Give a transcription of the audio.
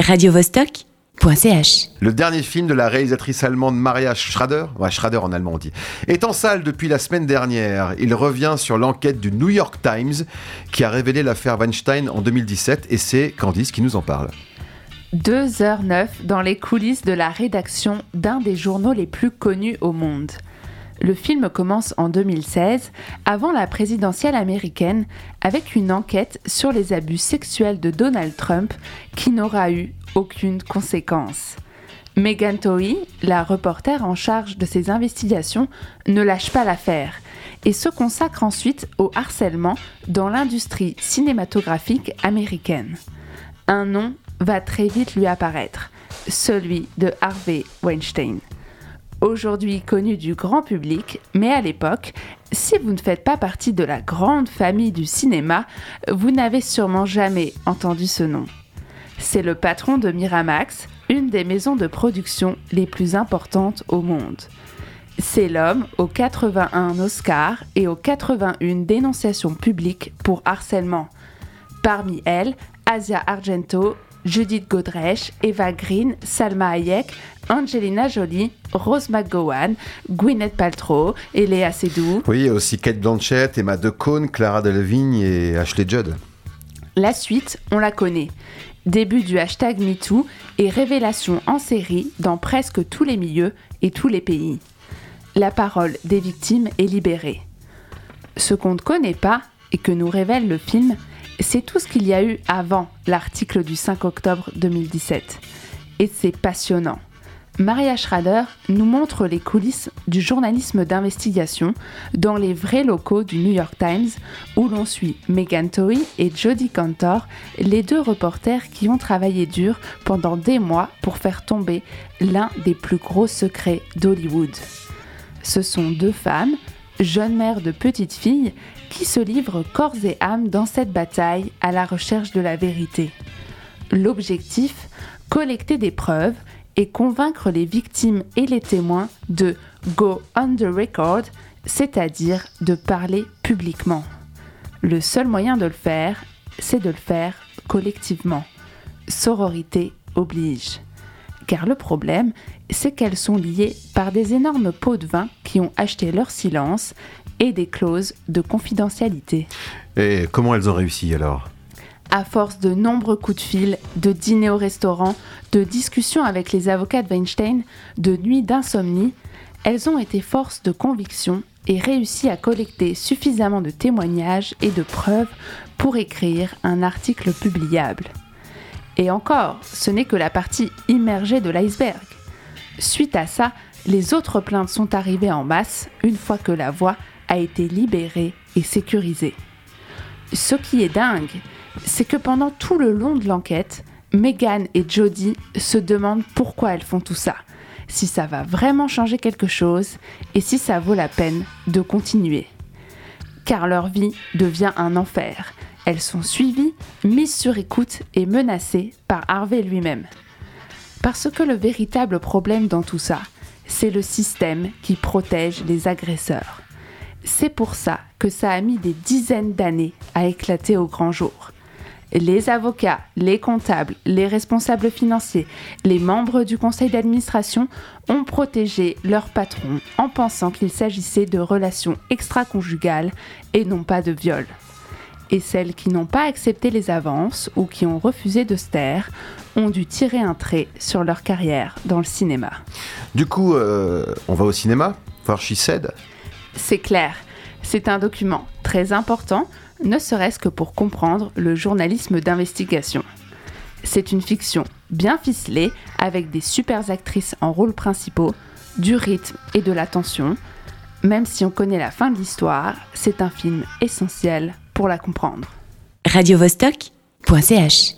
radiovostok.ch. Le dernier film de la réalisatrice allemande Maria Schrader, ouais, Schrader en allemand on dit, est en salle depuis la semaine dernière. Il revient sur l'enquête du New York Times qui a révélé l'affaire Weinstein en 2017 et c'est Candice qui nous en parle. 2h09 dans les coulisses de la rédaction d'un des journaux les plus connus au monde. Le film commence en 2016, avant la présidentielle américaine, avec une enquête sur les abus sexuels de Donald Trump qui n'aura eu aucune conséquence. Megan Toey, la reporter en charge de ces investigations, ne lâche pas l'affaire et se consacre ensuite au harcèlement dans l'industrie cinématographique américaine. Un nom va très vite lui apparaître, celui de Harvey Weinstein aujourd'hui connu du grand public, mais à l'époque, si vous ne faites pas partie de la grande famille du cinéma, vous n'avez sûrement jamais entendu ce nom. C'est le patron de Miramax, une des maisons de production les plus importantes au monde. C'est l'homme aux 81 Oscars et aux 81 dénonciations publiques pour harcèlement. Parmi elles, Asia Argento, Judith Godrèche, Eva Green, Salma Hayek, Angelina Jolie, Rose McGowan, Gwyneth Paltrow et Léa Seydoux. Oui, aussi Kate Blanchett, Emma Decaune, Clara Delevingne et Ashley Judd. La suite, on la connaît. Début du hashtag MeToo et révélation en série dans presque tous les milieux et tous les pays. La parole des victimes est libérée. Ce qu'on ne connaît pas et que nous révèle le film, c'est tout ce qu'il y a eu avant l'article du 5 octobre 2017. Et c'est passionnant. Maria Schrader nous montre les coulisses du journalisme d'investigation dans les vrais locaux du New York Times où l'on suit Megan Toey et Jodie Cantor, les deux reporters qui ont travaillé dur pendant des mois pour faire tomber l'un des plus gros secrets d'Hollywood. Ce sont deux femmes, jeunes mères de petites filles, qui se livrent corps et âme dans cette bataille à la recherche de la vérité. L'objectif Collecter des preuves et convaincre les victimes et les témoins de go on the record, c'est-à-dire de parler publiquement. Le seul moyen de le faire, c'est de le faire collectivement. Sororité oblige. Car le problème, c'est qu'elles sont liées par des énormes pots de vin qui ont acheté leur silence et des clauses de confidentialité. Et comment elles ont réussi alors? À force de nombreux coups de fil, de dîners au restaurant, de discussions avec les avocats de Weinstein, de nuits d'insomnie, elles ont été force de conviction et réussi à collecter suffisamment de témoignages et de preuves pour écrire un article publiable. Et encore, ce n'est que la partie immergée de l'iceberg. Suite à ça, les autres plaintes sont arrivées en masse une fois que la voie a été libérée et sécurisée. Ce qui est dingue, c'est que pendant tout le long de l'enquête, Megan et Jodie se demandent pourquoi elles font tout ça, si ça va vraiment changer quelque chose et si ça vaut la peine de continuer. Car leur vie devient un enfer. Elles sont suivies, mises sur écoute et menacées par Harvey lui-même. Parce que le véritable problème dans tout ça, c'est le système qui protège les agresseurs. C'est pour ça que ça a mis des dizaines d'années à éclater au grand jour les avocats, les comptables, les responsables financiers, les membres du conseil d'administration ont protégé leur patron en pensant qu'il s'agissait de relations extra-conjugales et non pas de viol. Et celles qui n'ont pas accepté les avances ou qui ont refusé de se taire ont dû tirer un trait sur leur carrière dans le cinéma. Du coup, euh, on va au cinéma voir She Said C'est clair, c'est un document très important ne serait-ce que pour comprendre le journalisme d'investigation. C'est une fiction bien ficelée avec des super actrices en rôles principaux, du rythme et de l'attention. Même si on connaît la fin de l'histoire, c'est un film essentiel pour la comprendre. radiovostok.ch